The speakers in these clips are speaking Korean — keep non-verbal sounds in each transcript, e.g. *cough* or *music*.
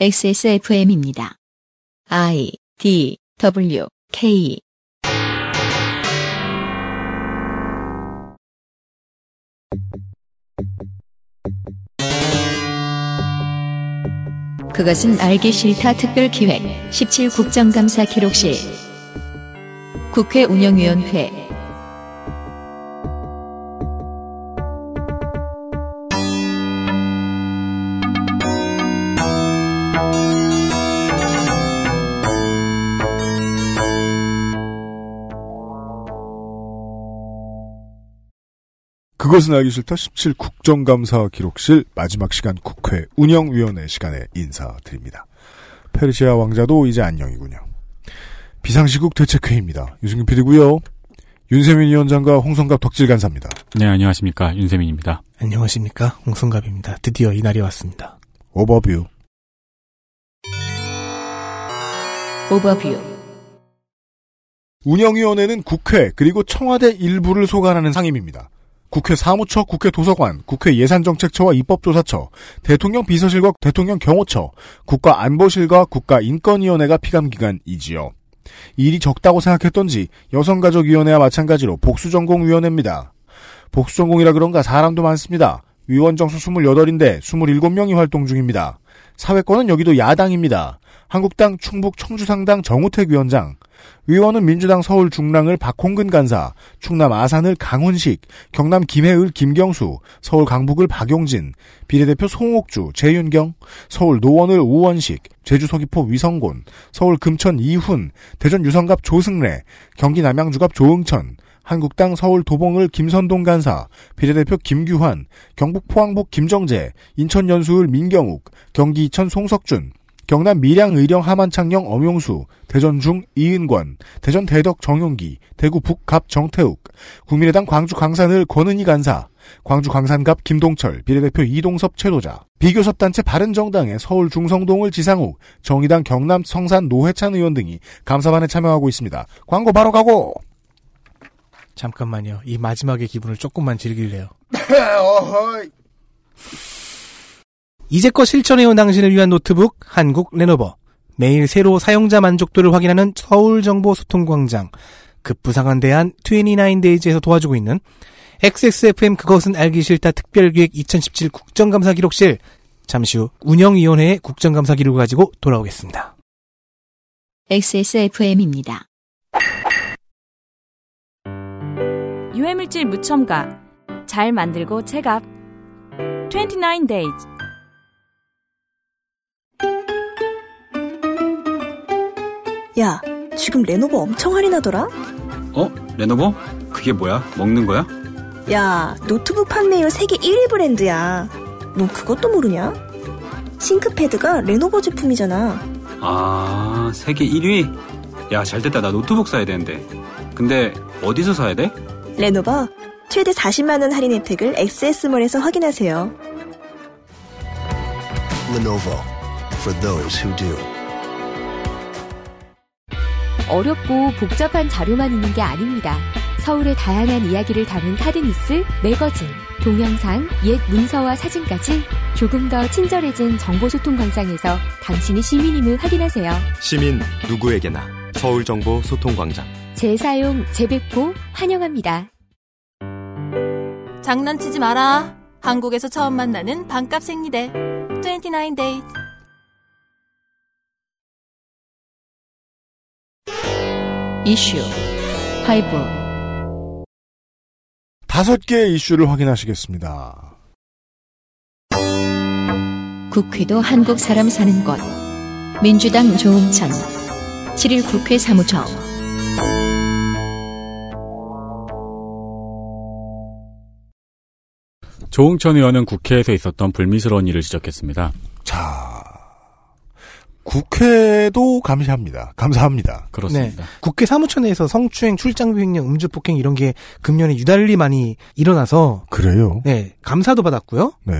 XSFM입니다. I D W K. 그것은 알기 싫다 특별기획 17 국정감사 기록실. 국회 운영위원회 그것은 알기 싫다 17 국정감사 기록실 마지막 시간 국회 운영위원회 시간에 인사드립니다. 페르시아 왕자도 이제 안녕이군요. 비상시국 대책회의입니다. 유승균 PD고요. 윤세민 위원장과 홍성갑 덕질 간사입니다. 네, 안녕하십니까. 윤세민입니다. 안녕하십니까. 홍성갑입니다. 드디어 이날이 왔습니다. 오버뷰. 오버뷰 운영위원회는 국회 그리고 청와대 일부를 소관하는 상임입니다. 국회 사무처, 국회 도서관, 국회 예산정책처와 입법조사처, 대통령 비서실과 대통령 경호처, 국가안보실과 국가인권위원회가 피감기관이지요. 일이 적다고 생각했던지 여성가족위원회와 마찬가지로 복수전공위원회입니다. 복수전공이라 그런가 사람도 많습니다. 위원 정수 28인데 27명이 활동 중입니다. 사회권은 여기도 야당입니다. 한국당 충북 청주상당 정우택 위원장, 위원은 민주당 서울 중랑을 박홍근 간사, 충남 아산을 강훈식, 경남 김해을 김경수, 서울 강북을 박용진, 비례대표 송옥주, 재윤경, 서울 노원을 우원식, 제주 서귀포 위성곤, 서울 금천 이훈, 대전 유성갑 조승래, 경기 남양주갑 조응천, 한국당 서울 도봉을 김선동 간사, 비례대표 김규환, 경북 포항북 김정재, 인천 연수을 민경욱, 경기 이천 송석준, 경남 밀양 의령 하만창령 엄용수, 대전 중 이은권, 대전 대덕 정용기, 대구 북갑 정태욱, 국민의당 광주 광산을 권은희 간사, 광주 광산갑 김동철, 비례대표 이동섭 최도자, 비교섭단체 바른정당의 서울 중성동을 지상욱, 정의당 경남 성산 노회찬 의원 등이 감사반에 참여하고 있습니다. 광고 바로 가고! 잠깐만요. 이 마지막의 기분을 조금만 즐길래요. *laughs* 이제껏 실천해온 당신을 위한 노트북 한국 레노버. 매일 새로 사용자 만족도를 확인하는 서울정보소통광장. 급부상한 대한 29데이즈에서 도와주고 있는 XSFM 그것은 알기 싫다 특별기획 2017 국정감사 기록실. 잠시 후 운영위원회의 국정감사 기록을 가지고 돌아오겠습니다. XSFM입니다. 유해물질 무첨가 잘 만들고 제값 29 days 야, 지금 레노버 엄청 할인하더라? 어? 레노버? 그게 뭐야? 먹는 거야? 야, 노트북 판매율 세계 1위 브랜드야. 너 그것도 모르냐? ThinkPad가 Lenovo 제품이잖아. 아, 세계 1위? 야, 잘 됐다. 나 노트북 사야 되는데. 근데 어디서 사야 돼? 레노버 최대 40만 원 할인 혜택을 엑세스몰에서 확인하세요. Lenovo for those who do. 어렵고 복잡한 자료만 있는 게 아닙니다. 서울의 다양한 이야기를 담은 카드뉴스, 매거진, 동영상, 옛 문서와 사진까지 조금 더 친절해진 정보소통 광장에서 당신이 시민임을 확인하세요. 시민 누구에게나 서울정보소통광장 재사용, 재배포 환영합니다. 장난치지 마라 한국에서 처음 만나는 반값 생리대 29 days 이슈. Five. 다섯 개의 이슈를 확인하시겠습니다. 국회도 한국 사람 사는 곳. 민주당 조응천 7일 국회 사무처. 조응천 의원은 국회에서 있었던 불미스러운 일을 지적했습니다. 자, 국회도 감시합니다. 감사합니다. 그렇습니다. 국회 사무처 내에서 성추행, 출장비 횡령, 음주 폭행 이런 게 금년에 유달리 많이 일어나서 그래요? 네, 감사도 받았고요. 네.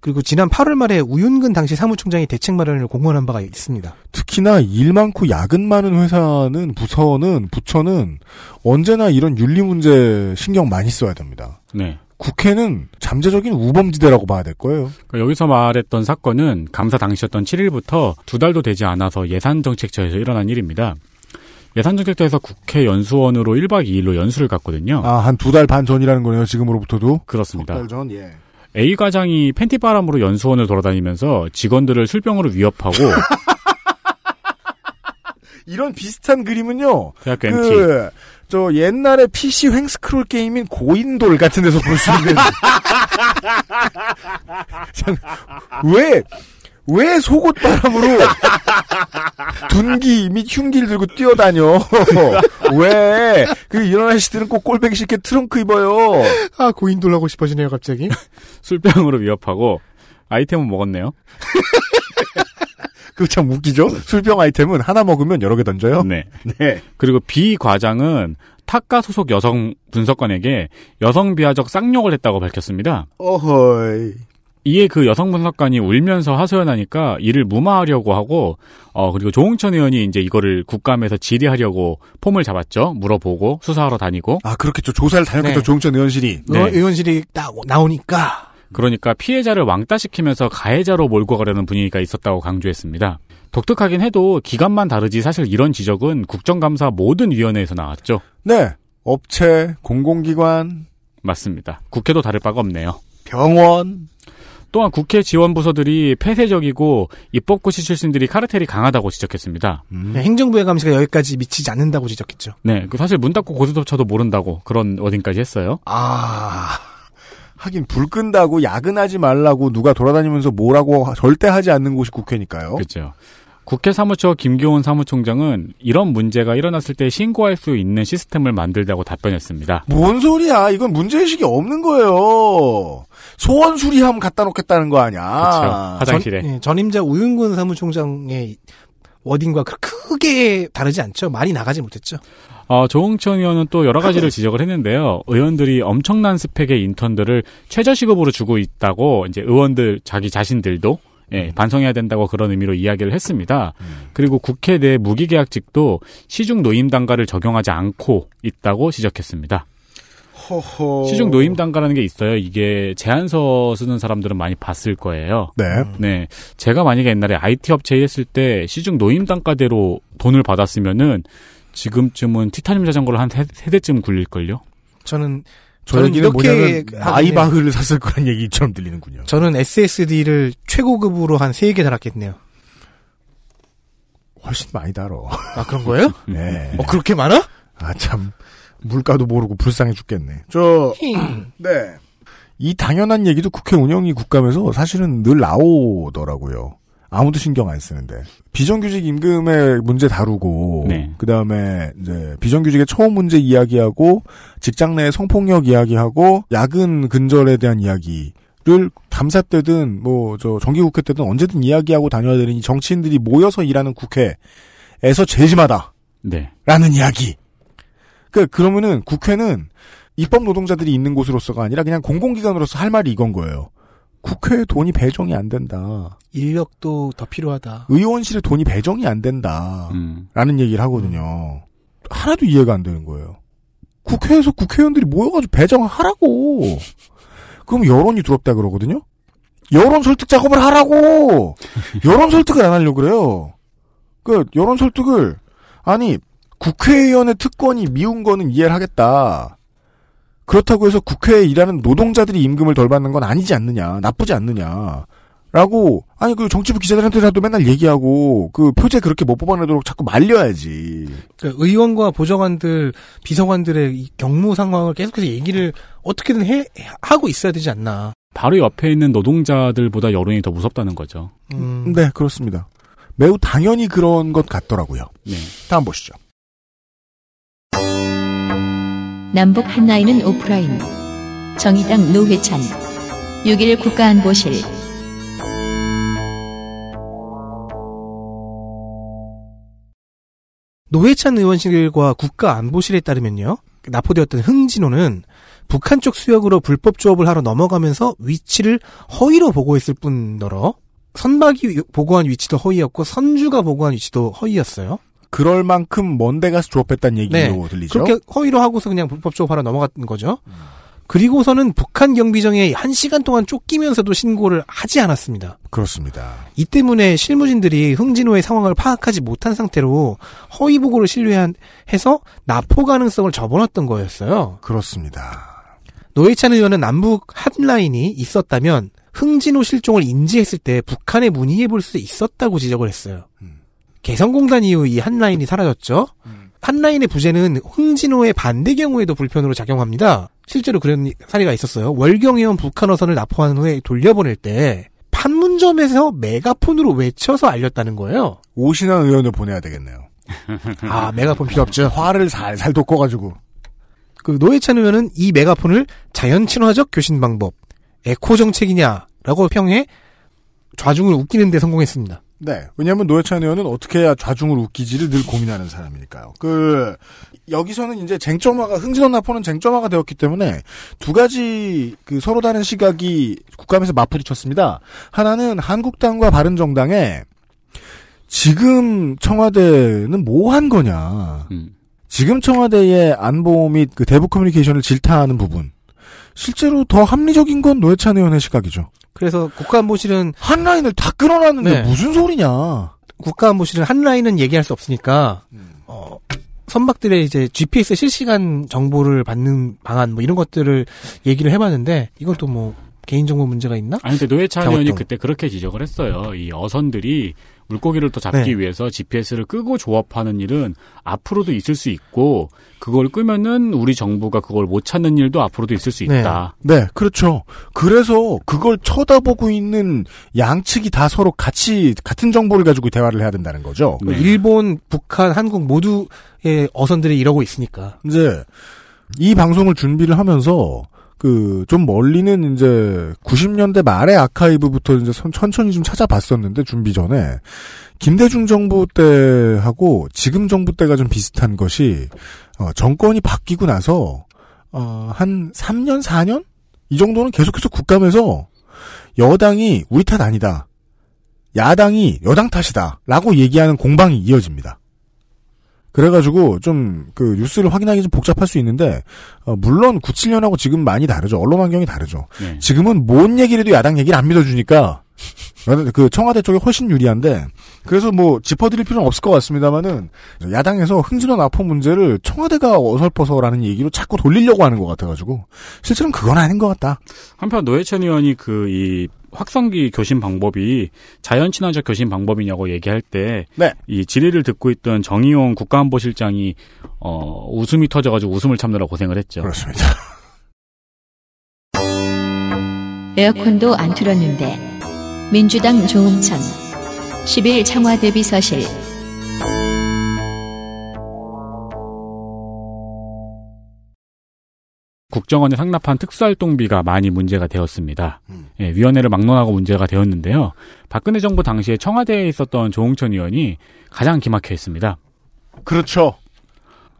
그리고 지난 8월 말에 우윤근 당시 사무총장이 대책 마련을 공언한 바가 있습니다. 특히나 일 많고 야근 많은 회사는 부서는 부처는 언제나 이런 윤리 문제 신경 많이 써야 됩니다. 네. 국회는 잠재적인 우범지대라고 봐야 될 거예요. 그러니까 여기서 말했던 사건은 감사 당시였던 7일부터 두 달도 되지 않아서 예산정책처에서 일어난 일입니다. 예산정책처에서 국회 연수원으로 1박 2일로 연수를 갔거든요. 아, 한 두 달 반 전이라는 거네요, 지금으로부터도. 그렇습니다. 달 전, 예. A 과장이 팬티바람으로 연수원을 돌아다니면서 직원들을 술병으로 위협하고 *laughs* 이런 비슷한 그림은요. 대학교 MT. 그, 저 옛날에 PC 횡스크롤 게임인 고인돌 같은 데서 볼 수 있는. 참, 왜, 왜 속옷바람으로 둔기 및 흉기를 들고 뛰어다녀? 왜? 그 이런 아저씨들은 꼭 꼴배기 싫게 트렁크 입어요. 아, 고인돌 하고 싶어지네요, 갑자기. *laughs* 술병으로 위협하고 아이템은 먹었네요. 그 참 웃기죠? 술병 아이템은 하나 먹으면 여러 개 던져요. 네. 네. 그리고 B 과장은 타카 소속 여성 분석관에게 여성 비하적 쌍욕을 했다고 밝혔습니다. 어허이. 이에 그 여성 분석관이 울면서 하소연하니까 이를 무마하려고 하고 어 그리고 조홍천 의원이 이제 이거를 국감에서 질의하려고 폼을 잡았죠. 물어보고 수사하러 다니고 아, 그렇겠죠. 조사를 다녔겠죠. 네. 조홍천 의원실이. 네. 의원- 의원실이 딱 나오니까. 그러니까 피해자를 왕따시키면서 가해자로 몰고 가려는 분위기가 있었다고 강조했습니다. 독특하긴 해도 기간만 다르지 사실 이런 지적은 국정감사 모든 위원회에서 나왔죠. 네. 업체, 공공기관, 맞습니다. 국회도 다를 바가 없네요. 병원. 또한 국회 지원 부서들이 폐쇄적이고 입법고시 출신들이 카르텔이 강하다고 지적했습니다. 네, 행정부의 감시가 여기까지 미치지 않는다고 지적했죠. 네, 그 사실 문 닫고 고스톱 쳐도 모른다고 그런 어딘까지 했어요. 아. 하긴 불 끈다고 야근하지 말라고 누가 돌아다니면서 뭐라고 절대 하지 않는 곳이 국회니까요. 그렇죠. 국회 사무처 김교훈 사무총장은 이런 문제가 일어났을 때 신고할 수 있는 시스템을 만들다고 답변했습니다. 뭔 소리야? 이건 문제의식이 없는 거예요. 소원 수리함 갖다 놓겠다는 거 아니야. 그렇죠. 화장실에. 전, 예, 전임자 우윤근 사무총장의 워딩과 그 크게 다르지 않죠. 많이 나가지 못했죠. 어, 조홍천 의원은 또 여러 가지를 *laughs* 지적을 했는데요. 의원들이 엄청난 스펙의 인턴들을 최저시급으로 주고 있다고 이제 의원들 자기 자신들도 예, 반성해야 된다고 그런 의미로 이야기를 했습니다. 그리고 국회 내 무기계약직도 시중 노임 단가를 적용하지 않고 있다고 지적했습니다. 허허. 시중 노임 단가라는 게 있어요. 이게 제안서 쓰는 사람들은 많이 봤을 거예요. 네. 네. 제가 만약에 옛날에 IT 업체에 했을 때 시중 노임 단가대로 돈을 받았으면은 지금쯤은 티타늄 자전거를 한 세, 세 대쯤 굴릴걸요? 저는 저 저는 이렇게 아이바흐를 샀을 거란 얘기처럼 들리는군요. 저는 SSD를 최고급으로 한 3개 달았겠네요. 훨씬 많이 달어. 아, 그런 거예요? *laughs* 네. 어, 그렇게 많아? 아, 참. 물가도 모르고 불쌍해 죽겠네. 저, *clears throat* 네. 이 당연한 얘기도 국회 운영위 국감에서 사실은 늘 나오더라고요. 아무도 신경 안 쓰는데. 비정규직 임금의 문제 다루고, 네. 그 다음에 이제 비정규직의 처우 문제 이야기하고, 직장 내 성폭력 이야기하고, 야근 근절에 대한 이야기를 감사 때든, 뭐, 저, 정기국회 때든 언제든 이야기하고 다녀야 되는 이 정치인들이 모여서 일하는 국회에서 제일 심하다. 네. 라는 이야기. 그, 그러면은 국회는 입법 노동자들이 있는 곳으로서가 아니라 그냥 공공기관으로서 할 말이 이건 거예요. 국회에 돈이 배정이 안 된다. 인력도 더 필요하다. 의원실에 돈이 배정이 안 된다. 음. 라는 얘기를 하거든요. 하나도 이해가 안 되는 거예요. 국회에서 국회의원들이 모여가지고 배정하라고. 그럼 여론이 두렵다 그러거든요? 여론 설득 작업을 하라고! 여론 설득을 안 하려고 그래요. 그, 여론 설득을, 아니, 국회의원의 특권이 미운 거는 이해를 하겠다. 그렇다고 해서 국회에 일하는 노동자들이 임금을 덜 받는 건 아니지 않느냐, 나쁘지 않느냐. 라고, 아니, 그 정치부 기자들한테라도 맨날 얘기하고, 그 표제 그렇게 못 뽑아내도록 자꾸 말려야지. 그 의원과 보좌관들, 비서관들의 이 경무 상황을 계속해서 얘기를 어떻게든 해, 하고 있어야 되지 않나. 바로 옆에 있는 노동자들보다 여론이 더 무섭다는 거죠. 음, 네, 그렇습니다. 매우 당연히 그런 것 같더라고요. 네. 다음 보시죠. 남북 한라인은 오프라인. 정의당 노회찬. 6일 국가안보실. 노회찬 의원실과 국가안보실에 따르면요. 납포되었던 흥진호는 북한 쪽 수역으로 불법 조업을 하러 넘어가면서 위치를 허위로 보고했을 뿐더러 선박이 보고한 위치도 허위였고 선주가 보고한 위치도 허위였어요. 그럴 만큼 먼 데 가서 조업했다는 얘기로 들리죠. 그렇게 허위로 하고서 그냥 불법 조업하러 넘어갔던 거죠. 그리고서는 북한 경비정에 한 시간 동안 쫓기면서도 신고를 하지 않았습니다. 그렇습니다. 이 때문에 실무진들이 흥진호의 상황을 파악하지 못한 상태로 허위 보고를 신뢰해서 납포 가능성을 접어놨던 거였어요. 그렇습니다. 노회찬 의원은 남북 핫라인이 있었다면 흥진호 실종을 인지했을 때 북한에 문의해 볼 수 있었다고 지적을 했어요. 개성공단 이후 이 핫라인이 사라졌죠. 핫라인의 부재는 흥진호의 반대 경우에도 불편으로 작용합니다. 실제로 그런 사례가 있었어요. 월경의원 북한어선을 납포한 후에 돌려보낼 때 판문점에서 메가폰으로 외쳐서 알렸다는 거예요. 오신환 의원을 보내야 되겠네요. 아 메가폰 필요 없죠. 화를 살살 돋궈가지고. 그 노회찬 의원은 이 메가폰을 자연 친화적 교신 방법, 에코 정책이냐라고 평해 좌중을 웃기는 데 성공했습니다. 네. 왜냐하면 노회찬 의원은 어떻게 해야 좌중을 웃기지를 늘 고민하는 사람이니까요. 그 여기서는 이제 쟁점화가 흥진원 납포는 쟁점화가 되었기 때문에 두 가지 그 서로 다른 시각이 국감에서 맞부딪혔습니다. 하나는 한국당과 바른정당에 지금 청와대는 뭐 한 거냐. 지금 청와대의 안보 및 그 대북 커뮤니케이션을 질타하는 부분. 실제로 더 합리적인 건 노회찬 의원의 시각이죠. 그래서 국가안보실은 한 라인을 다 끊어놨는데 네. 무슨 소리냐. 국가안보실은 한 라인은 얘기할 수 없으니까 음. 어, 선박들의 이제 GPS 실시간 정보를 받는 방안 뭐 이런 것들을 얘기를 해봤는데 이건 또 뭐 개인정보 문제가 있나? 아니 근데 노회찬. 의원이 그때 그렇게 지적을 했어요. 이 어선들이 물고기를 또 잡기 네. 위해서 GPS를 끄고 조업하는 일은 앞으로도 있을 수 있고 그걸 끄면은 우리 정부가 그걸 못 찾는 일도 앞으로도 있을 수 있다. 네, 그렇죠. 그래서 그걸 쳐다보고 있는 양측이 다 서로 같이 같은 정보를 가지고 대화를 해야 된다는 거죠. 네. 일본, 북한, 한국 모두의 어선들이 이러고 있으니까. 이제 이 방송을 준비를 하면서 그 좀 멀리는 이제 90년대 말의 아카이브부터 이제 선- 천천히 좀 찾아봤었는데 준비 전에 김대중 정부 때하고 지금 정부 때가 좀 비슷한 것이 어, 정권이 바뀌고 나서 어, 한 3년 4년 이 정도는 계속해서 국감에서 여당이 우리 탓 아니다. 야당이 여당 탓이다 라고 얘기하는 공방이 이어집니다. 그래가지고 좀 그 뉴스를 확인하기 좀 복잡할 수 있는데 어, 물론 97년하고 지금 많이 다르죠. 언론 환경이 다르죠. 네. 지금은 뭔 얘기를 해도 야당 얘기를 안 믿어주니까 그 청와대 쪽이 훨씬 유리한데 그래서 뭐 짚어드릴 필요는 없을 것 같습니다만은 야당에서 흥진원 아포 문제를 청와대가 어설퍼서라는 얘기로 자꾸 돌리려고 하는 것 같아가지고 실제로는 그건 아닌 것 같다. 한편 노회찬 의원이 그 이 확성기 교신 방법이 자연 친화적 교신 방법이냐고 얘기할 때이 네. 질의를 듣고 있던 정의용 국가안보실장이 어 웃음이 터져가지고 웃음을 참느라 고생을 했죠. 그렇습니다. 에어컨도 안 틀었는데. 민주당 조웅천. 10일 청와 대 비서실. 국정원에 상납한 특수활동비가 많이 문제가 되었습니다. 음. 예, 위원회를 막론하고 문제가 되었는데요. 박근혜 정부 당시에 청와대에 있었던 조홍천 의원이 가장 기막혀 있습니다. 그렇죠.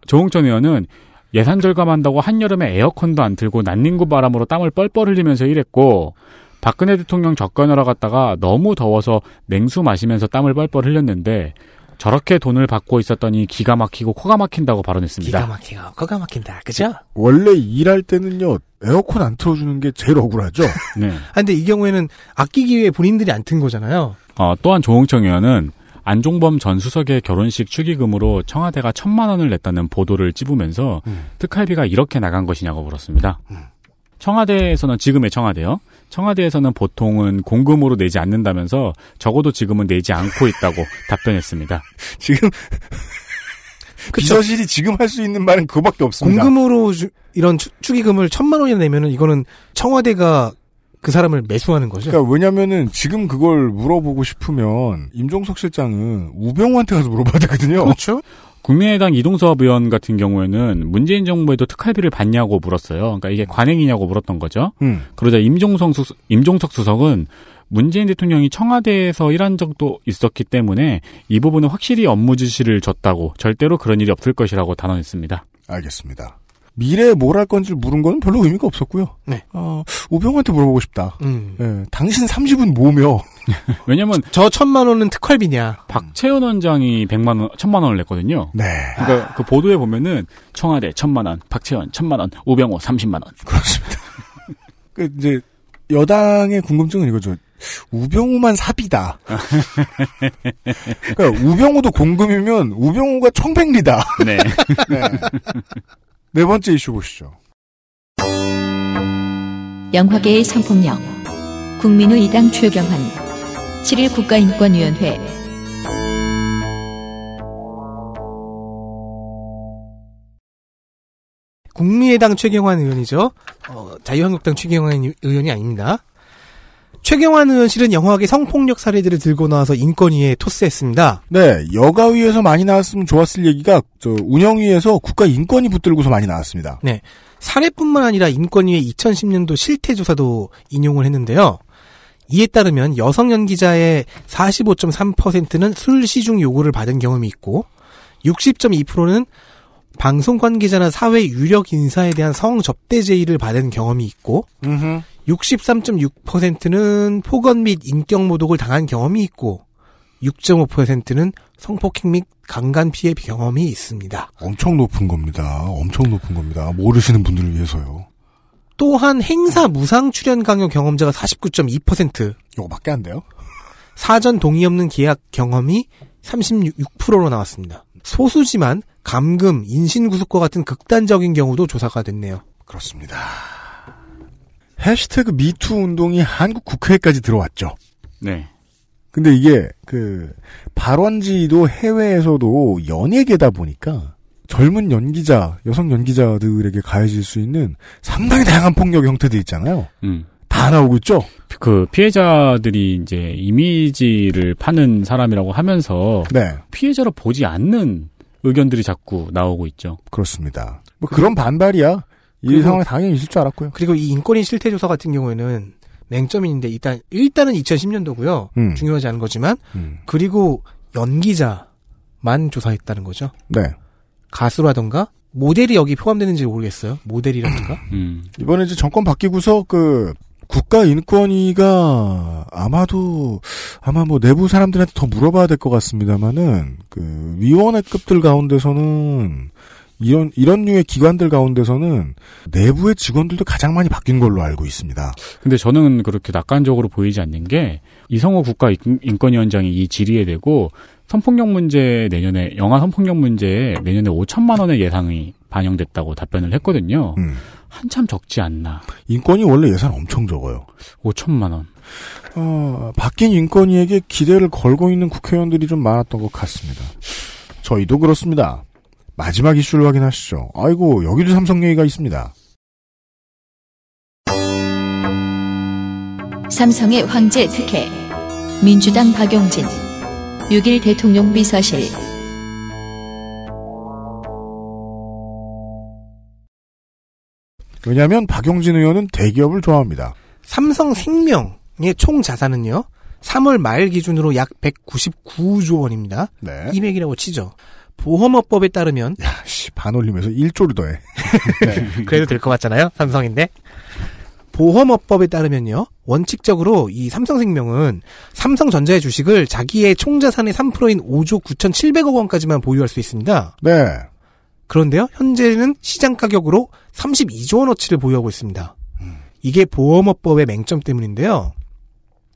조홍천 의원은 예산 절감한다고 한여름에 에어컨도 안 틀고 난닝구 바람으로 땀을 뻘뻘 흘리면서 일했고 박근혜 대통령 접견하러 갔다가 너무 더워서 냉수 마시면서 땀을 뻘뻘 흘렸는데 저렇게 돈을 받고 있었더니 기가 막히고 코가 막힌다고 발언했습니다. 기가 막히고 거가 막힌다. 그죠? 원래 일할 때는요 에어컨 안 틀어주는 게 제일 억울하죠. *laughs* 네. 아, 근데 이 경우에는 아끼기 위해 본인들이 안 튼 거잖아요. 어, 또한 조홍청 의원은 안종범 전 수석의 결혼식 축의금으로 청와대가 천만 원을 냈다는 보도를 찝으면서 특활비가 이렇게 나간 것이냐고 물었습니다. 청와대에서는 지금의 청와대요. 청와대에서는 보통은 공금으로 내지 않는다면서 적어도 지금은 내지 않고 있다고 *laughs* 답변했습니다. 지금 비서실이 지금 할 수 있는 말은 그거밖에 없습니다. 공금으로 주- 이런 추- 축의금을 천만 원이나 내면은 이거는 청와대가 그 사람을 매수하는 거죠. 그러니까 왜냐면은 지금 그걸 물어보고 싶으면 임종석 실장은 우병우한테 가서 물어봐야 되거든요. 그렇죠. 국민의당 이동섭 의원 같은 경우에는 문재인 정부에도 특활비를 받냐고 물었어요. 그러니까 이게 관행이냐고 물었던 거죠. 음. 그러자 임종석, 수, 임종석 수석은 문재인 대통령이 청와대에서 일한 적도 있었기 때문에 이 부분은 확실히 업무 지시를 줬다고 절대로 그런 일이 없을 것이라고 단언했습니다. 알겠습니다. 미래에 뭘 할 건지 물은 건 별로 의미가 없었고요. 네. 어, 우병우한테 물어보고 싶다. 음. 예, 당신 30은 뭐며? *laughs* 왜냐면 저 천만 원은 특활비냐? 박채원 원장이 100만 원, 1000만 원을 냈거든요. 네. 그러니까 그 보도에 보면은 청와대 1000만 원, 박채원 1000만 원, 우병우 30만 원. 그렇습니다. *laughs* 그 이제 여당의 궁금증은 이거죠. 우병우만 사비다. *laughs* 그러니까 우병우도 공금이면 우병우가 청백리다. 네. 네. 네 번째 이슈 보시죠. 영화계의 성폭력. 국민의 이당 최경환. 7일 국가인권위원회. 국민의당 최경환 의원이죠. 어, 자유한국당 최경환 의원이 아닙니다. 최경환 의원 실은 영화계 성폭력 사례들을 들고 나와서 인권위에 토스했습니다. 네, 여가위에서 많이 나왔으면 좋았을 얘기가 저 운영위에서 국가 인권위 붙들고서 많이 나왔습니다. 네. 사례뿐만 아니라 인권위의 2010년도 실태 조사도 인용을 했는데요. 이에 따르면 여성 연기자의 45.3%는 술 시중 요구를 받은 경험이 있고 60.2%는 방송 관계자나 사회 유력 인사에 대한 성 접대 제의를 받은 경험이 있고 63.6%는 폭언 및 인격 모독을 당한 경험이 있고 6.5%는 성폭행 및 강간 피해 경험이 있습니다. 엄청 높은 겁니다. 엄청 높은 겁니다. 모르시는 분들을 위해서요. 또한 행사 무상 출연 강요 경험자가 49.2%, 요거밖에 안 돼요? 사전 동의 없는 계약 경험이 36%로 나왔습니다. 소수지만 감금, 인신구속과 같은 극단적인 경우도 조사가 됐네요. 그렇습니다. 해시태그 미투 운동이 한국 국회까지 들어왔죠. 네. 근데 이게 그 발원지도 해외에서도 연예계다 보니까 젊은 연기자, 여성 연기자들에게 가해질 수 있는 상당히 다양한 폭력 형태들 있잖아요. 음. 다 나오고 있죠. 그 피해자들이 이제 이미지를 파는 사람이라고 하면서 네, 피해자로 보지 않는 의견들이 자꾸 나오고 있죠. 그렇습니다. 뭐 그런 반발이야. 이 상황에 당연히 있을 줄 알았고요. 그리고 이 인권위 실태조사 같은 경우에는 맹점인데 일단 일단은 2010년도고요. 음. 중요하지 않은 거지만 음. 그리고 연기자만 조사했다는 거죠. 네. 가수라던가 모델이 여기 포함되는지 모르겠어요. 모델이라든가. *clears throat* 음. 이번에 이제 정권 바뀌고서 그 국가인권위가 아마도 아마 뭐 내부 사람들한테 더 물어봐야 될 것 같습니다만은 그 위원회급들 가운데서는 이런 이런 류의 기관들 가운데서는 내부의 직원들도 가장 많이 바뀐 걸로 알고 있습니다. 근데 저는 그렇게 낙관적으로 보이지 않는 게 이성호 국가 인- 인권위원장이 이 질의에 대고 성폭력 문제 내년에 영화 성폭력 문제에 내년에 5천만 원의 예상이 반영됐다고 답변을 했거든요. 음. 한참 적지 않나. 인권위 원래 예산 엄청 적어요. 5천만 원. 어, 바뀐 인권위에게 기대를 걸고 있는 국회의원들이 좀 많았던 것 같습니다. 저희도 그렇습니다. 마지막 이슈를 확인하시죠. 아이고 여기도 삼성 얘기가 있습니다. 삼성의 황제 특혜. 민주당 박용진. 6일 대통령 비서실. 왜냐하면 박용진 의원은 대기업을 좋아합니다. 삼성 생명의 총 자산은요. 3월 말 기준으로 약 199조 원입니다. 네. 200이라고 치죠. 보험업법에 따르면 야, 씨, 반올림에서 1조를 더해. *laughs* 그래도 될 것 같잖아요. 삼성인데. 보험업법에 따르면요. 원칙적으로 이 삼성생명은 삼성전자의 주식을 자기의 총자산의 3%인 5조 9,700억 원까지만 보유할 수 있습니다. 네. 그런데요. 현재는 시장 가격으로 32조 원어치를 보유하고 있습니다. 이게 보험업법의 맹점 때문인데요.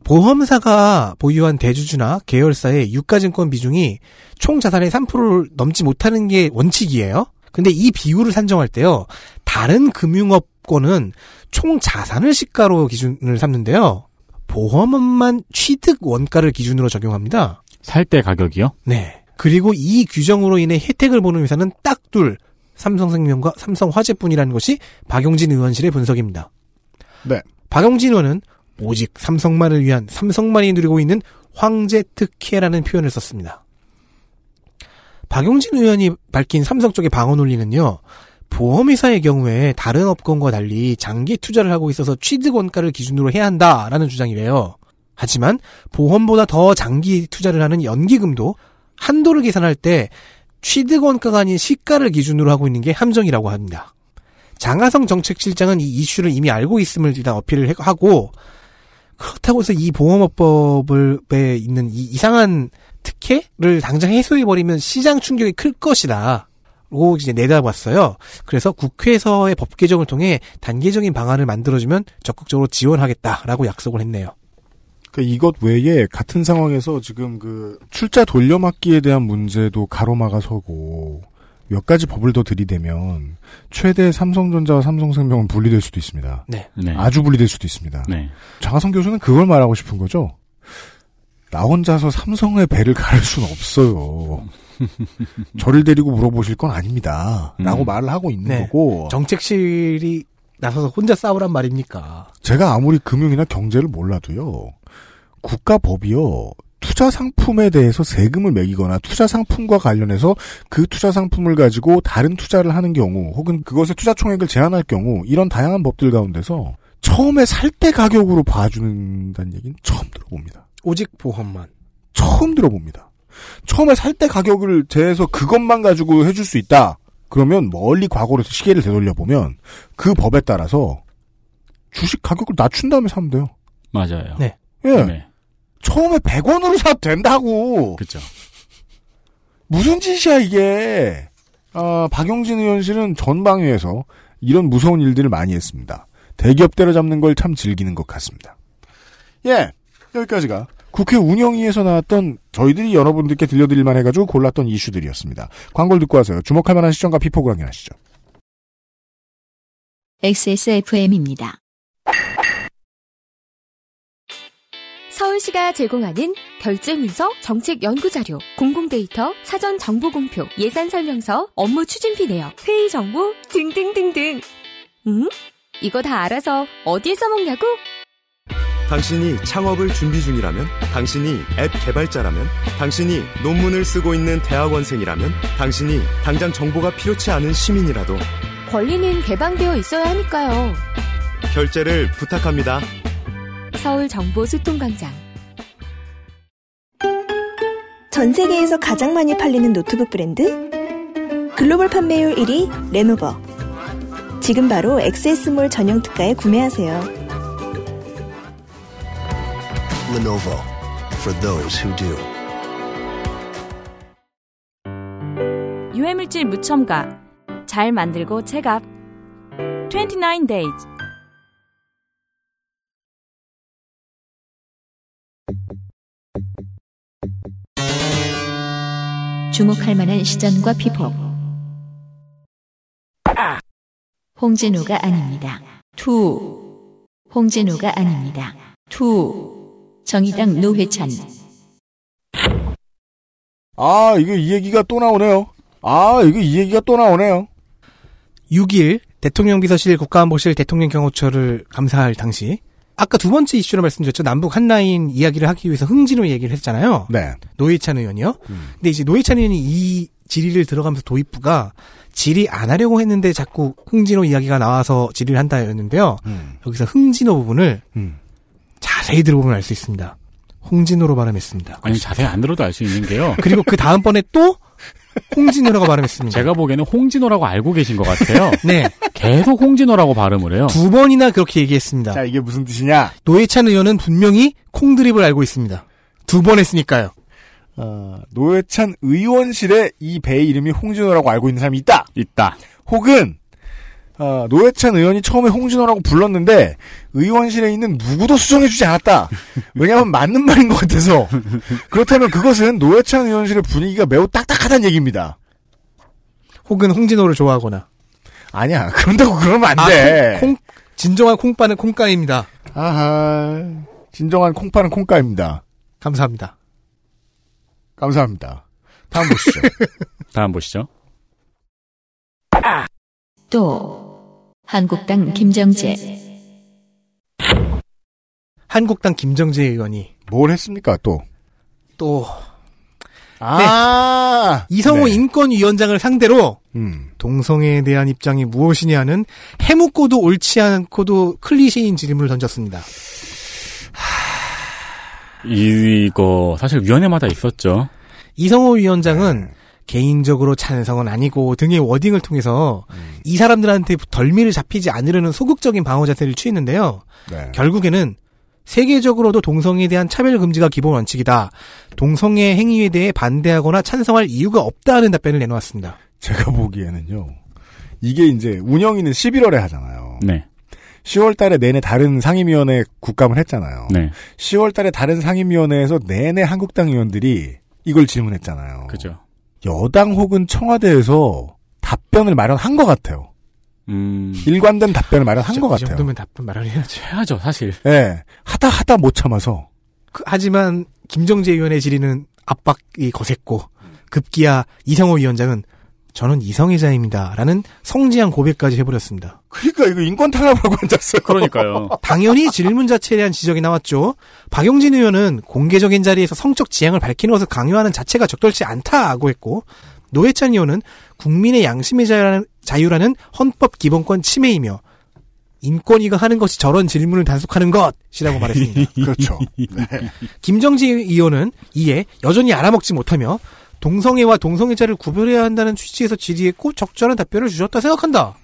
보험사가 보유한 대주주나 계열사의 유가증권 비중이 총 자산의 3%를 넘지 못하는 게 원칙이에요. 근데 이 비율을 산정할 때요. 다른 금융업권은 총 자산을 시가로 기준을 삼는데요. 보험업만 취득 원가를 기준으로 적용합니다. 살 때 가격이요? 네. 그리고 이 규정으로 인해 혜택을 보는 회사는 딱 둘, 삼성생명과 삼성화재뿐이라는 것이 박용진 의원실의 분석입니다. 네. 박용진 의원은 오직 삼성만을 위한 삼성만이 누리고 있는 황제 특혜라는 표현을 썼습니다. 박용진 의원이 밝힌 삼성 쪽의 방어 논리는요. 보험회사의 경우에 다른 업권과 달리 장기 투자를 하고 있어서 취득 원가를 기준으로 해야 한다라는 주장이래요. 하지만 보험보다 더 장기 투자를 하는 연기금도 한도를 계산할 때 취득 원가가 아닌 시가를 기준으로 하고 있는 게 함정이라고 합니다. 장하성 정책실장은 이 이슈를 이미 알고 있음을 일단 어필을 해- 하고 그렇다고 해서 이 보험업법에 있는 이 이상한 특혜를 당장 해소해버리면 시장 충격이 클 것이다. 고 이제 내다봤어요. 그래서 국회에서의 법 개정을 통해 단계적인 방안을 만들어주면 적극적으로 지원하겠다라고 약속을 했네요. 그 이것 외에 같은 상황에서 지금 그 출자 돌려막기에 대한 문제도 가로막아 서고 몇 가지 법을 더 들이대면 최대 삼성전자와 삼성생명은 분리될 수도 있습니다. 네. 네. 아주 분리될 수도 있습니다. 네. 장하성 교수는 그걸 말하고 싶은 거죠. 나 혼자서 삼성의 배를 가를 수는 없어요. *laughs* 저를 데리고 물어보실 건 아닙니다. 라고 음. 말을 하고 있는 네. 거고. 정책실이 나서서 혼자 싸우란 말입니까? 제가 아무리 금융이나 경제를 몰라도요. 국가법이요. 투자 상품에 대해서 세금을 매기거나 투자 상품과 관련해서 그 투자 상품을 가지고 다른 투자를 하는 경우 혹은 그것의 투자 총액을 제한할 경우 이런 다양한 법들 가운데서 처음에 살 때 가격으로 봐주는다는 얘기는 처음 들어봅니다. 오직 보험만. 처음 들어봅니다. 처음에 살 때 가격을 재해서 그것만 가지고 해줄 수 있다. 그러면 멀리 과거로 시계를 되돌려 보면 그 법에 따라서 주식 가격을 낮춘 다음에 사면 돼요. 맞아요. 네. 예. 네. 처음에 100원으로 사도 된다고. 그죠. 무슨 짓이야 이게. 아, 박영진 의원실은 전방위에서 이런 무서운 일들을 많이 했습니다. 대기업 때려잡는 걸 참 즐기는 것 같습니다. 예, 여기까지가 국회 운영위에서 나왔던 저희들이 여러분들께 들려드릴만 해가지고 골랐던 이슈들이었습니다. 광고를 듣고 와서요. 주목할 만한 시점과 피폭을 확인하시죠. XSFM입니다. 서울시가 제공하는 결제문서, 정책연구자료, 공공데이터, 사전 정보 공표, 예산 설명서, 업무 추진비 내역, 회의 정보 등등등등. 음? 이거 다 알아서 어디에 써먹냐고? 당신이 창업을 준비 중이라면, 당신이 앱 개발자라면, 당신이 논문을 쓰고 있는 대학원생이라면, 당신이 당장 정보가 필요치 않은 시민이라도 권리는 개방되어 있어야 하니까요. 결제를 부탁합니다. 서울정보소통광장. 전 세계에서 가장 많이 팔리는 노트북 브랜드? 글로벌 판매율 1위 레노버. 지금 바로 엑세스몰 전용 특가에 구매하세요. Lenovo for those who do. 유해물질 무첨가 잘 만들고 체갑 29 days 주목할 만한 시전과 피폭. 홍진호가 아닙니다. Two. 홍진호가 아닙니다. Two. 정의당 노회찬. 아, 이거 이 얘기가 또 나오네요. 아, 이거 이 얘기가 또 나오네요. 6일 대통령 비서실 국가안보실 대통령 경호처를 감사할 당시 아까 두 번째 이슈로 말씀드렸죠. 남북 핫라인 이야기를 하기 위해서 흥진호 얘기를 했잖아요. 네. 노회찬 의원이요. 근데 이제 노회찬 의원이 이 질의를 들어가면서 도입부가 질의 안 하려고 했는데 자꾸 흥진호 이야기가 나와서 질의를 한다였는데요. 여기서 흥진호 부분을 음. 자세히 들어보면 알 수 있습니다. 홍진호로 발음했습니다. 아니 자세히 안 들어도 알 수 있는 게요. 그리고 그 다음번에 또 홍진호라고 발음했습니다. 제가 보기에는 홍진호라고 알고 계신 것 같아요. *laughs* 네. 계속 홍진호라고 발음을 해요. 두 번이나 그렇게 얘기했습니다. 자, 이게 무슨 뜻이냐? 노회찬 의원은 분명히 콩드립을 알고 있습니다. 두 번 했으니까요. 어, 노회찬 의원실에 이 배의 이름이 홍진호라고 알고 있는 사람이 있다. 있다. 혹은 어, 노회찬 의원이 처음에 홍진호라고 불렀는데 의원실에 있는 누구도 수정해주지 않았다. 왜냐하면 맞는 말인 것 같아서. 그렇다면 그것은 노회찬 의원실의 분위기가 매우 딱딱하다는 얘기입니다. 혹은 홍진호를 좋아하거나. 아니야. 그런다고 그러면 안 아, 돼. 콩, 콩- 진정한 콩빠는 콩가입니다. 아하. 진정한 콩파는 콩가입니다. 감사합니다. 감사합니다. 다음 보시죠. *laughs* 다음 보시죠. 또 한국당 김정재. 한국당 김정재 의원이 뭘 했습니까, 또? 또 아, 이성호 네. 인권위원장을 상대로 음. 동성애에 대한 입장이 무엇이냐는 해묵고도 옳지 않고도 클리셰인 질문을 던졌습니다. 이거 사실 위원회마다 있었죠. 이성호 위원장은 개인적으로 찬성은 아니고 등의 워딩을 통해서 음. 이 사람들한테 덜미를 잡히지 않으려는 소극적인 방어 자세를 취했는데요. 네. 결국에는 세계적으로도 동성애에 대한 차별 금지가 기본 원칙이다. 동성애 행위에 대해 반대하거나 찬성할 이유가 없다는 답변을 내놓았습니다. 제가 보기에는요. 이게 이제 운영위는 11월에 하잖아요. 네. 10월 달에 내내 다른 상임위원회 국감을 했잖아요. 네. 10월 달에 다른 상임위원회에서 내내 한국당 의원들이 이걸 질문했잖아요. 그죠. 여당 혹은 청와대에서 답변을 마련한 것 같아요. 음. 일관된 답변을 마련한 것이 같아요. 정도면 답변 마련해야죠. 해야죠, 사실. 예. 하다 하다 못 참아서. 그- 하지만 김정재 의원의 질의는 압박이 거셌고 급기야 이상호 위원장은 저는 이성애자입니다라는 성지한 고백까지 해버렸습니다. 그러니까 이거 인권 탄압하고 앉았어요. 그러니까요. *laughs* 당연히 질문 자체에 대한 지적이 나왔죠. 박용진 의원은 공개적인 자리에서 성적 지향을 밝히는 것을 강요하는 자체가 적절치 않다고 했고 노회찬 의원은 국민의 양심의 자유라는, 자유라는 헌법 기본권 침해이며 인권위가 하는 것이 저런 질문을 단속하는 것이라고 말했습니다. *laughs* 그렇죠. 김정지 의원은 이에 여전히 알아먹지 못하며 동성애와 동성애자를 구별해야 한다는 취지에서 질의했고 적절한 답변을 주셨다 생각한다.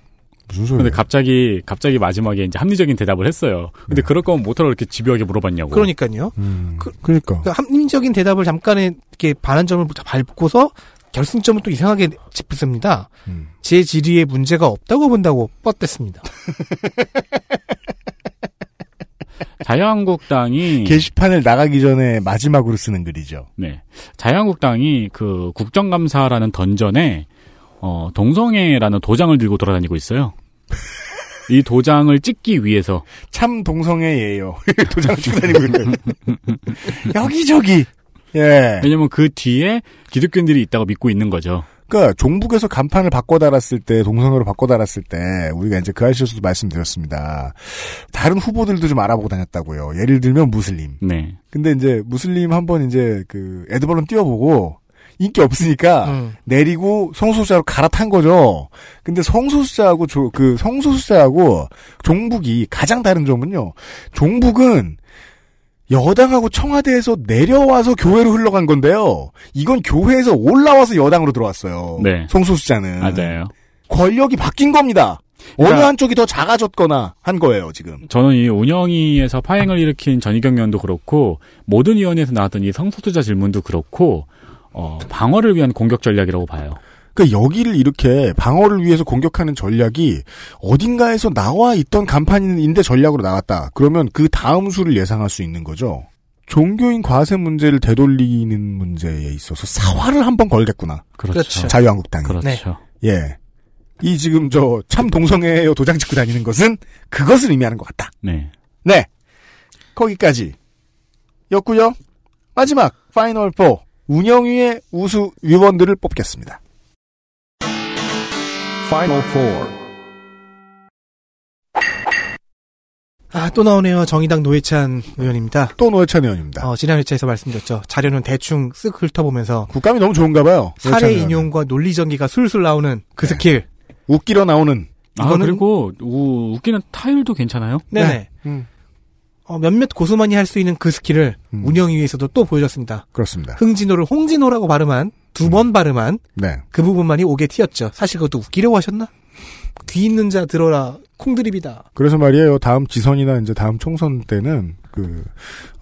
무슨 소리예요? 근데 갑자기 갑자기 마지막에 이제 합리적인 대답을 했어요. 근데 그럴 거면 뭐하러 이렇게 집요하게 물어봤냐고. 그러니까요. 음, 그- 그러니까. 그 합리적인 대답을 잠깐의 이렇게 반환점을 밟고서 결승점을 또 이상하게 짚습니다. 음. 제 질의에 문제가 없다고 본다고 뻗댔습니다. *laughs* 자유한국당이 게시판을 나가기 전에 마지막으로 쓰는 글이죠. 네. 자유한국당이 그 국정감사라는 던전에 어, 동성애라는 도장을 들고 돌아다니고 있어요. 이 도장을 찍기 위해서 참 동성애예요. *laughs* 도장을 찍고 다니고 있는. 여기저기. 예. 왜냐면 그 뒤에 기독교인들이 있다고 믿고 있는 거죠. 그러니까 종북에서 간판을 바꿔 달았을 때 동성애로 바꿔 달았을 때 우리가 이제 그 아시에서도 말씀드렸습니다. 다른 후보들도 좀 알아보고 다녔다고요. 예를 들면 무슬림. 네. 근데 이제 무슬림 한번 이제 그 에드벌론 띄워보고 인기 없으니까 음. 내리고 성소수자로 갈아탄 거죠. 근데 성소수자하고 조- 그 성소수자하고 종북이 가장 다른 점은요. 종북은 여당하고 청와대에서 내려와서 교회로 흘러간 건데요. 이건 교회에서 올라와서 여당으로 들어왔어요. 네. 성소수자는 맞아요. 권력이 바뀐 겁니다. 어느 그러니까- 한쪽이 더 작아졌거나 한 거예요, 지금. 저는 이 운영위에서 파행을 일으킨 전희경 의원도 그렇고 모든 위원회에서 나왔던 이 성소수자 질문도 그렇고 어, 방어를 위한 공격 전략이라고 봐요. 그러니까 여기를 이렇게 방어를 위해서 공격하는 전략이 어딘가에서 나와 있던 간판인데 전략으로 나왔다. 그러면 그 다음 수를 예상할 수 있는 거죠. 종교인 과세 문제를 되돌리는 문제에 있어서 사활을 한번 걸겠구나. 그렇죠. 자유한국당이. 그렇죠. 예. 이 지금 저 참 동성애요 도장 찍고 다니는 것은 그것을 의미하는 것 같다. 네. 네. 거기까지. 였고요. 마지막 Final 4 운영위의 우수 위원들을 뽑겠습니다. Final Four. 아, 또 나오네요. 정의당 노회찬 의원입니다. 또 노회찬 의원입니다. 어, 지난 회차에서 말씀드렸죠. 자료는 대충 쓱 훑어보면서 국감이 너무 좋은가 봐요. 사례. 인용과 논리 전개가 술술 나오는 그 스킬. 웃기러 나오는. 아, 이거는- 그리고 우, 웃기는 타율도 괜찮아요. 네네. 음, 어, 몇몇 고수만이 할 수 있는 그 스킬을 음. 운영위에서도 또 보여줬습니다. 그렇습니다. 흥진호를 홍진호라고 발음한 두 음. 번 발음한 네. 그 부분만이 옥에 티였죠. 사실 그것도 웃기려고 하셨나? 귀 있는 자 들어라. 콩드립이다. 그래서 말이에요. 다음 지선이나 이제 다음 총선 때는 그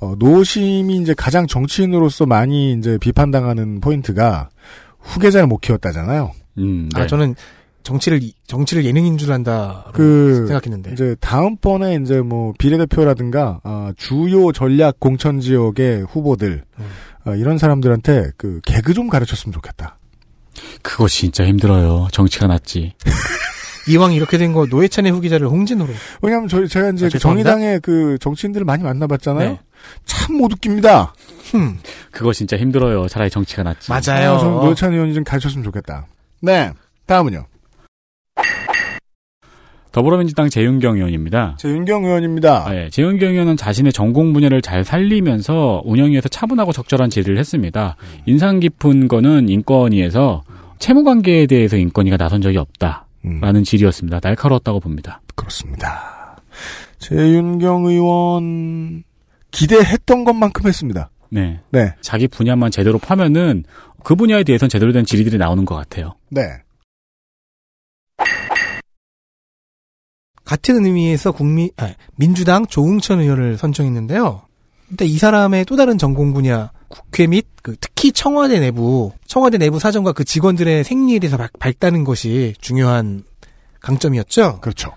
어, 노심이 이제 가장 정치인으로서 많이 이제 비판당하는 포인트가 후계자를 못 키웠다잖아요. 음, 네. 아, 저는 정치를, 이- 정치를 예능인 줄 안다. 그 생각했는데. 이제 다음번에 이제 뭐 비례대표라든가 아, 주요 전략 공천 지역의 후보들 음. 어, 이런 사람들한테 그 개그 좀 가르쳤으면 좋겠다. 그거 진짜 힘들어요. 정치가 낫지. *laughs* 이왕 이렇게 된 거 노회찬의 후기자를 홍진호로. 왜냐하면 저희 제가 이제 아, 그. 정의당의 그 정치인들을 많이 만나봤잖아요. 네. 참못 웃깁니다. 흠. 그거 진짜 힘들어요. 차라리 정치가 낫지. 맞아요. 아, 노회찬 의원이 좀 가르쳤으면 좋겠다. 네. 다음은요. 더불어민주당 재윤경 의원입니다. 재윤경 의원입니다. 아, 예. 재윤경 의원은 자신의 전공 분야를 잘 살리면서 운영위에서 차분하고 적절한 질의를 했습니다. 인상 깊은 거는 인권위에서 채무 관계에 대해서 인권위가 나선 적이 없다라는 음, 질의였습니다. 날카로웠다고 봅니다. 그렇습니다. 재윤경 의원 기대했던 것만큼 했습니다. 네. 네. 자기 분야만 제대로 파면은 그 분야에 대해서는 제대로 된 질의들이 나오는 것 같아요. 네. 같은 의미에서 국민 아, 민주당 조웅천 의원을 선정했는데요. 근데 이 사람의 또 다른 전공 분야 국회 및 그 특히 청와대 내부 청와대 내부 사정과 그 직원들의 생리에 대해서 발- 밝다는 것이 중요한 강점이었죠. 그렇죠.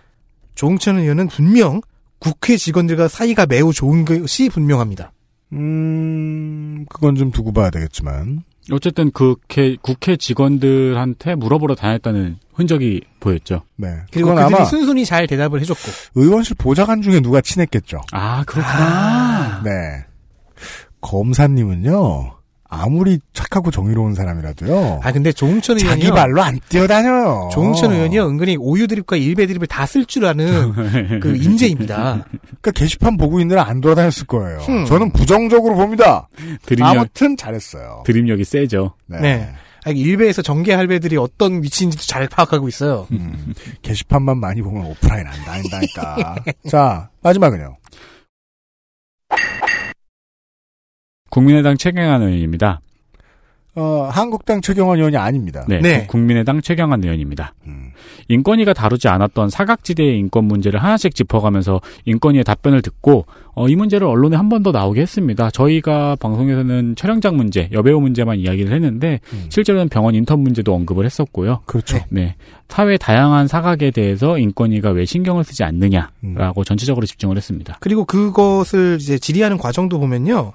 조웅천 의원은 분명 국회 직원들과 사이가 매우 좋은 것이 분명합니다. 음, 그건 좀 두고 봐야 되겠지만. 어쨌든 국회 국회 직원들한테 물어보러 다녔다는 흔적이 보였죠. 네. 그리고 그들이 아마 순순히 잘 대답을 해줬고 의원실 보좌관 중에 누가 친했겠죠. 아 그렇구나. 네. 검사님은요, 아무리 착하고 정의로운 사람이라도요. 아 근데 조웅천 의원이요. 자기 발로 안 뛰어다녀요. 조웅천 의원이요 은근히 오유 드립과 일배 드립을 다 쓸 줄 아는 그 *laughs* 인재입니다. 그러니까 게시판 보고 있느라 안 돌아다녔을 거예요. 흠. 저는 부정적으로 봅니다. 드림력 아무튼 잘했어요. 드림력이 세죠. 네. 네. 일베에서 전개 할배들이 어떤 위치인지도 잘 파악하고 있어요. 음, 게시판만 많이 보면 오프라인 안 다닌다니까. *laughs* 자, 마지막은요. 국민의당 최경환 의원입니다. 어, 한국당 최경환 의원이 아닙니다. 네, 네. 국민의당 최경환 의원입니다. 음, 인권위가 다루지 않았던 사각지대의 인권 문제를 하나씩 짚어가면서 인권위의 답변을 듣고 어, 이 문제를 언론에 한 번 더 나오게 했습니다. 저희가 방송에서는 촬영장 문제, 여배우 문제만 이야기를 했는데 음. 실제로는 병원 인턴 문제도 언급을 했었고요. 그렇죠. 네, 사회 다양한 사각에 대해서 인권위가 왜 신경을 쓰지 않느냐라고 전체적으로 집중을 했습니다. 그리고 그것을 이제 질의하는 과정도 보면요.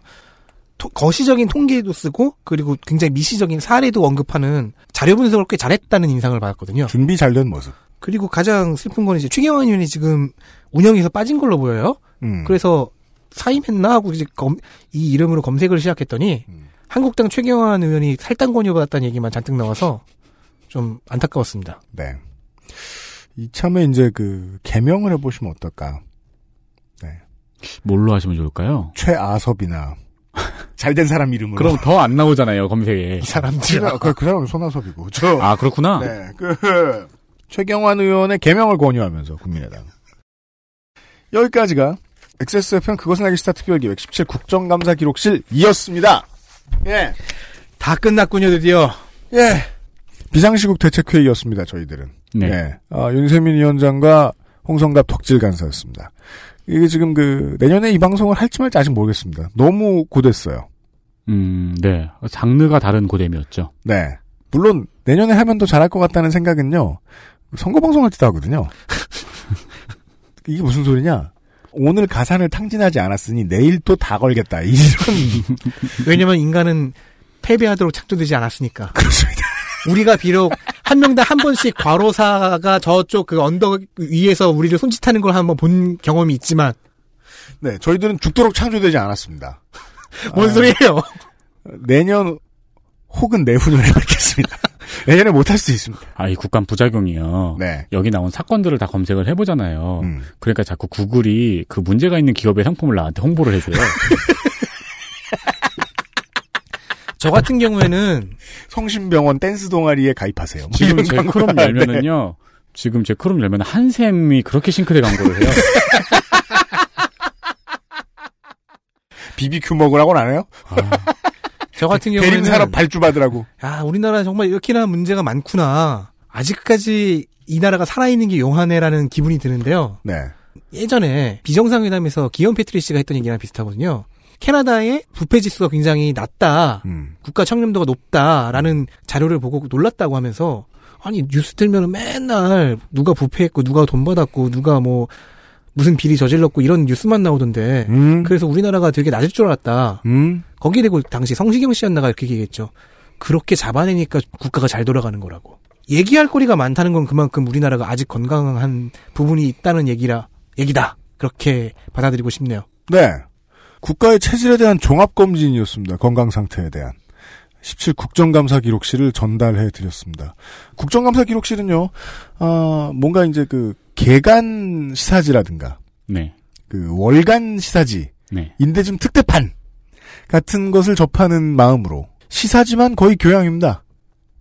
토- 거시적인 통계도 쓰고 그리고 굉장히 미시적인 사례도 언급하는 자료 분석을 꽤 잘했다는 인상을 받았거든요. 준비 잘 된 모습. 그리고 가장 슬픈 건 이제 최경환 의원이 지금 운영에서 빠진 걸로 보여요. 음. 그래서 사임했나 하고 이제 검- 이 이름으로 검색을 시작했더니 음. 한국당 최경환 의원이 탈당 권유받았다는 얘기만 잔뜩 나와서 좀 안타까웠습니다. 네. 이참에 이제 그 개명을 해보시면 어떨까? 뭘로 하시면 좋을까요? 최아섭이나 잘된 사람 이름으로. 그럼 더 안 나오잖아요 검색에. 이 사람들 그, 그, 그 사람은 손아섭이고. 저, 아 그렇구나. 네. 그, *laughs* 최경환 의원의 개명을 권유하면서 국민의당. 여기까지가 XSFM 그것은 알기 스타 특별기획 17 국정감사 기록실이었습니다. 예. 다 끝났군요 드디어. 예. 비상시국 대책회의였습니다, 저희들은. 네. 예. 아, 윤세민 위원장과 홍성갑 덕질 간사였습니다. 이게 지금 그, 내년에 이 방송을 할지 말지 아직 모르겠습니다. 너무 고됐어요. 음, 네. 장르가 다른 고됨이었죠. 네. 물론, 내년에 하면 더 잘할 것 같다는 생각은요, 선거 방송할 때도 하거든요. *laughs* 이게 무슨 소리냐? 오늘 가산을 탕진하지 않았으니 내일 또 다 걸겠다. 이런. *laughs* 왜냐면 인간은 패배하도록 창조되지 않았으니까. 그렇습니다. 우리가 비록 한 명당 한 번씩 과로사가 저쪽 그 언덕 위에서 우리를 손짓하는 걸 한번 본 경험이 있지만 네, 저희들은 죽도록 창조되지 않았습니다. 뭔 아, 소리예요? 내년 혹은 내후년에 뵙겠습니다. *laughs* 내년에 못할 수도 있습니다. 아, 이 국간 부작용이요. 네. 여기 나온 사건들을 다 검색을 해보잖아요. 음. 그러니까 자꾸 구글이 그 문제가 있는 기업의 상품을 나한테 홍보를 해줘요. *laughs* 저 같은 경우에는 *laughs* 성심병원 댄스 동아리에 가입하세요. 뭐 지금 제 크롬. 열면은요. 지금 제 크롬 열면 한샘이 그렇게 싱크대 광고를 해요. *laughs* BBQ 먹으라고는 안 해요? 저 같은 경우에는 대림산업 발주받으라고. 아 우리나라 정말 이렇게나 문제가 많구나. 아직까지 이 나라가 살아있는 게 용하네라는 기분이 드는데요. 네. 예전에 비정상회담에서 기현 패트리 씨가 했던 얘기랑 비슷하거든요. 캐나다의 부패 지수가 굉장히 낮다. 음. 국가 청렴도가 높다라는 자료를 보고 놀랐다고 하면서 아니 뉴스 들면은 맨날 누가 부패했고 누가 돈 받았고 누가 뭐 무슨 비리 저질렀고 이런 뉴스만 나오던데 음. 그래서 우리나라가 되게 낮을 줄 알았다. 음. 거기에 대고 당시 성시경 씨였나가 이렇게 얘기했죠. 그렇게 잡아내니까 국가가 잘 돌아가는 거라고. 얘기할 거리가 많다는 건 그만큼 우리나라가 아직 건강한 부분이 있다는 얘기라 얘기다. 그렇게 받아들이고 싶네요. 네. 국가의 체질에 대한 종합검진이었습니다. 건강 상태에 대한. 17 국정감사 기록실을 전달해 드렸습니다. 국정감사 기록실은요, 아, 뭔가 이제 그, 개간 시사지라든가, 네. 그, 월간 시사지, 네. 인대즘 특대판, 같은 것을 접하는 마음으로, 시사지만 거의 교양입니다.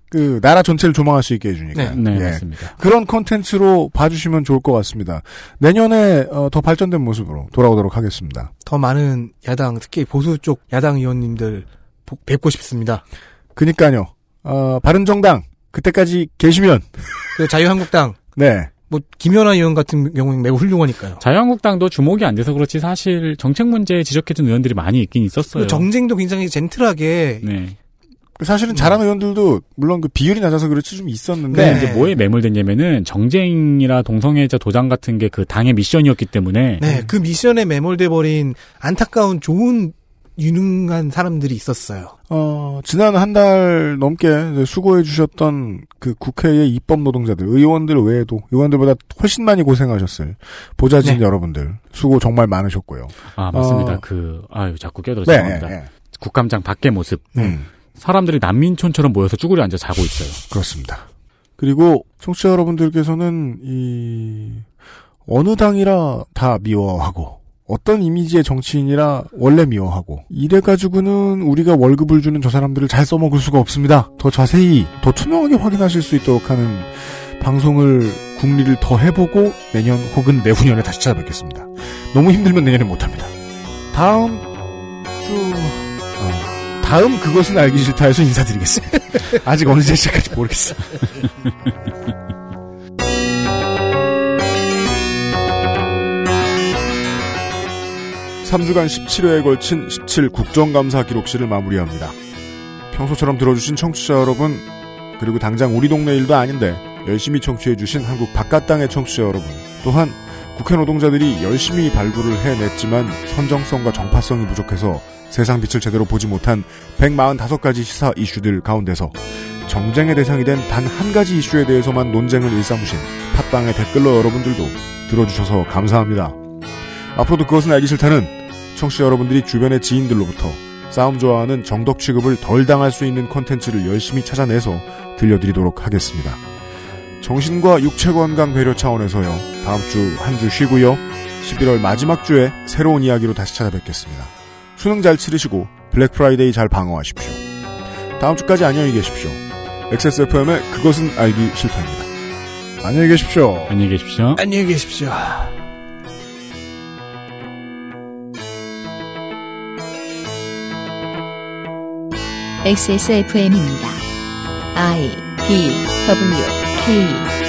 그 나라 전체를 조망할 수 있게 해주니까. 네, 네, 예. 맞습니다. 그런 콘텐츠로 봐주시면 좋을 것 같습니다. 내년에 어, 더 발전된 모습으로 돌아오도록 하겠습니다. 더 많은 야당, 특히 보수 쪽 야당 의원님들 보- 뵙고 싶습니다. 그니까요. 어, 바른정당 그때까지 계시면 그 자유한국당, *laughs* 네. 뭐 김연아 의원 같은 경우는 매우 훌륭하니까요. 자유한국당도 주목이 안 돼서 그렇지 사실 정책 문제 지적해준 의원들이 많이 있긴 있었어요. 정쟁도 굉장히 젠틀하게 네. 사실은 잘하는 의원들도 물론 그 비율이 낮아서 그렇지 좀 있었는데 근데 이제 뭐에 매몰됐냐면은 정쟁이나 동성애자 도장 같은 게 그 당의 미션이었기 때문에 네, 그 미션에 매몰돼 버린 안타까운 좋은 유능한 사람들이 있었어요. 어, 지난 한 달 넘게 수고해 주셨던 그 국회의 입법 노동자들, 의원들 외에도 의원들보다 훨씬 많이 고생하셨을 보좌진 네. 여러분들 수고 정말 많으셨고요. 아 맞습니다. 어, 그 아유 자꾸 끼어들어 네, 죄송합니다. 네, 네. 국감장 밖의 모습. 음. 사람들이 난민촌처럼 모여서 쭈그려 앉아 자고 있어요. 그렇습니다. 그리고 청취자 여러분들께서는 이 어느 당이라 다 미워하고 어떤 이미지의 정치인이라 원래 미워하고 이래 가지고는 우리가 월급을 주는 저 사람들을 잘 써먹을 수가 없습니다. 더 자세히 더 투명하게 확인하실 수 있도록 하는 방송을 국리를 더 해보고 내년 혹은 내후년에 다시 찾아뵙겠습니다. 너무 힘들면 내년에 못합니다. 다음 주 어, 다음 그것은 알기 싫다에서 인사드리겠습니다. *laughs* 아직 언제 시작할지 모르겠어요. *laughs* 3주간 17회에 걸친 17 국정감사 기록실을 마무리합니다. 평소처럼 들어주신 청취자 여러분, 그리고 당장 우리 동네 일도 아닌데 열심히 청취해주신 한국 바깥 땅의 청취자 여러분, 또한 국회 노동자들이 열심히 발굴을 해냈지만 선정성과 정파성이 부족해서 세상 빛을 제대로 보지 못한 145가지 시사 이슈들 가운데서 정쟁의 대상이 된 단 한 가지 이슈에 대해서만 논쟁을 일삼으신 팟빵의 댓글러 여러분들도 들어주셔서 감사합니다. 앞으로도 그것은 알기 싫다는 청취자 여러분들이 주변의 지인들로부터 싸움 좋아하는 정덕 취급을 덜 당할 수 있는 콘텐츠를 열심히 찾아내서 들려드리도록 하겠습니다. 정신과 육체 건강 배려 차원에서요. 다음 주 한주 쉬고요. 11월 마지막 주에 새로운 이야기로 다시 찾아뵙겠습니다. 수능 잘 치르시고 Black Friday 잘 방어하십시오. 다음 주까지 안녕히 계십시오. XSFM의 그것은 알기 싫다입니다. 안녕히 계십시오. 안녕히 계십시오. 안녕히 계십시오. XSFM입니다. I D W K